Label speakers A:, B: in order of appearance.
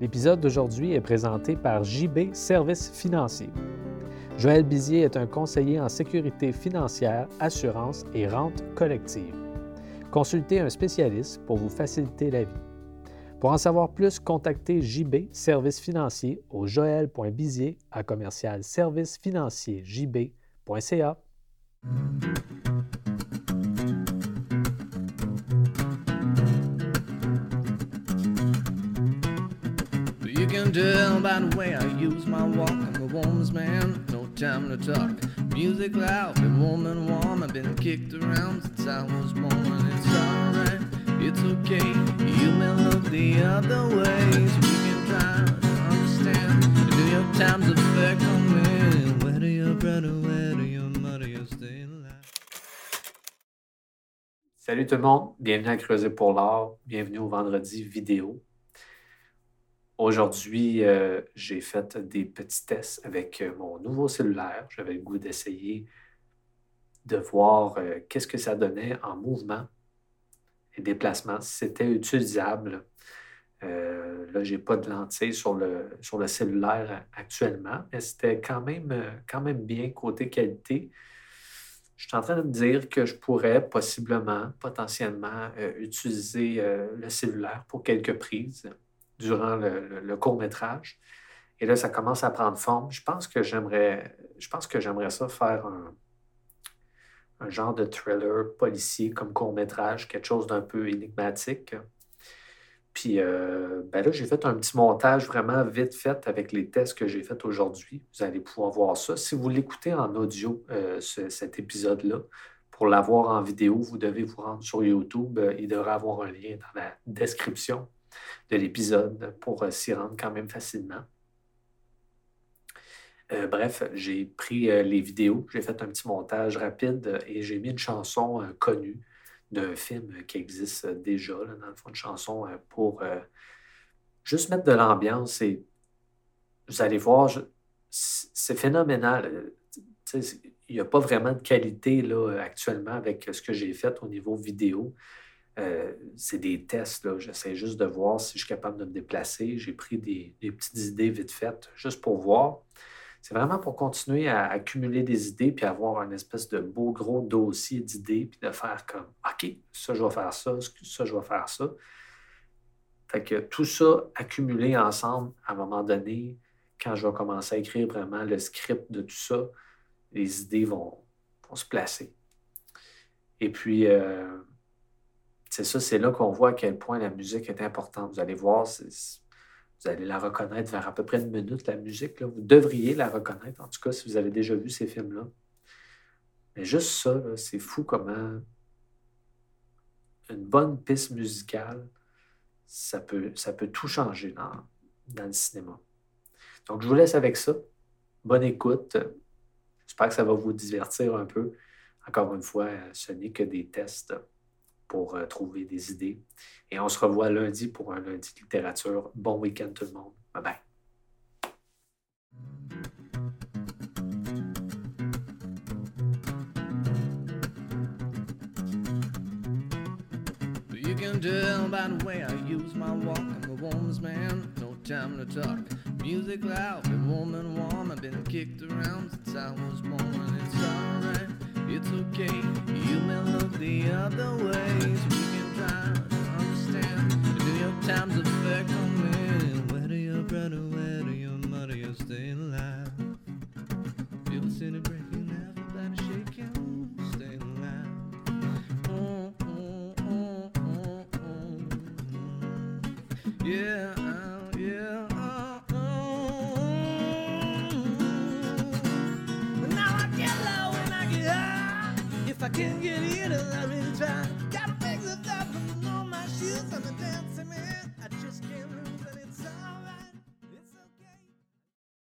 A: L'épisode d'aujourd'hui est présenté par JB Services financiers. Joël Bizier est un conseiller en sécurité financière, assurance et rente collective. Consultez un spécialiste pour vous faciliter la vie. Pour en savoir plus, contactez JB Services financiers au joël.bizier à commercial jb.ca.
B: can tell by the way I use my walk. I'm a woman's man, no time to talk. Music loud, been warm and warm. I've been kicked around since I was born. It's alright, it's okay. You may look the other ways. We can try to understand. Do your times affect on me? Whether you're brother, whether your mother, you're still alive.
A: Salut tout le monde, bienvenue à Creuser pour l'art, bienvenue au vendredi vidéo. Aujourd'hui, euh, j'ai fait des petits tests avec euh, mon nouveau cellulaire. J'avais le goût d'essayer de voir euh, qu'est-ce que ça donnait en mouvement et déplacement, si c'était utilisable. Là, je n'ai pas de lentilles sur le, sur le cellulaire actuellement, mais c'était quand même, quand même bien côté qualité. Je suis en train de dire que je pourrais possiblement, potentiellement, utiliser le cellulaire pour quelques prises durant le, le court-métrage. Et là, ça commence à prendre forme. Je pense que j'aimerais, je pense que j'aimerais ça faire un, un genre de thriller policier comme court-métrage, quelque chose d'un peu énigmatique. Puis euh, ben là, j'ai fait un petit montage vraiment vite fait avec les tests que j'ai faits aujourd'hui. Vous allez pouvoir voir ça. Si vous l'écoutez en audio, euh, ce- cet épisode-là, pour l'avoir en vidéo, vous devez vous rendre sur YouTube. Euh, il devrait avoir un lien dans la description de l'épisode pour euh, s'y rendre quand même facilement. Euh, bref, j'ai pris euh, les vidéos, j'ai fait un petit montage rapide et j'ai mis une chanson connue d'un film qui existe déjà, dans le fond, une chanson pour juste mettre de l'ambiance et vous allez voir, c'est phénoménal. Il n'y a pas vraiment de qualité là, actuellement avec ce que j'ai fait au niveau vidéo. Euh, c'est des tests. J'essaie juste de voir si je suis capable de me déplacer. J'ai pris des, petites idées vite faites juste pour voir. C'est vraiment pour continuer à accumuler des idées puis avoir un espèce de beau gros dossier d'idées puis de faire comme OK, ça je vais faire ça, ça je vais faire ça. Fait que tout ça accumulé ensemble, à un moment donné, quand je vais commencer à écrire vraiment le script de tout ça, les idées vont, vont se placer. Et puis, euh, c'est ça, c'est là qu'on voit à quel point la musique est importante. Vous allez voir, vous allez la reconnaître vers à peu près une minute, la musique. là. Vous devriez la reconnaître, en tout cas, si vous avez déjà vu ces films-là. Mais juste ça, c'est fou comment une bonne piste musicale, ça peut, ça peut tout changer dans, dans le cinéma. Donc, je vous laisse avec ça. Bonne écoute. J'espère que ça va vous divertir un peu. Encore une fois, ce n'est que des tests pour euh, trouver des idées. Et on se revoit lundi pour un lundi de littérature. Bon week-end tout le monde. Bye bye.
B: You can tell by the way I use my walk. I'm a woman's man, no time to talk. Music loud, been warm and warm. I've been kicked around since I was born. It's alright, it's okay. You may look the other ways. Yeah, uh, yeah. mm. But now I get low I get high. If I can get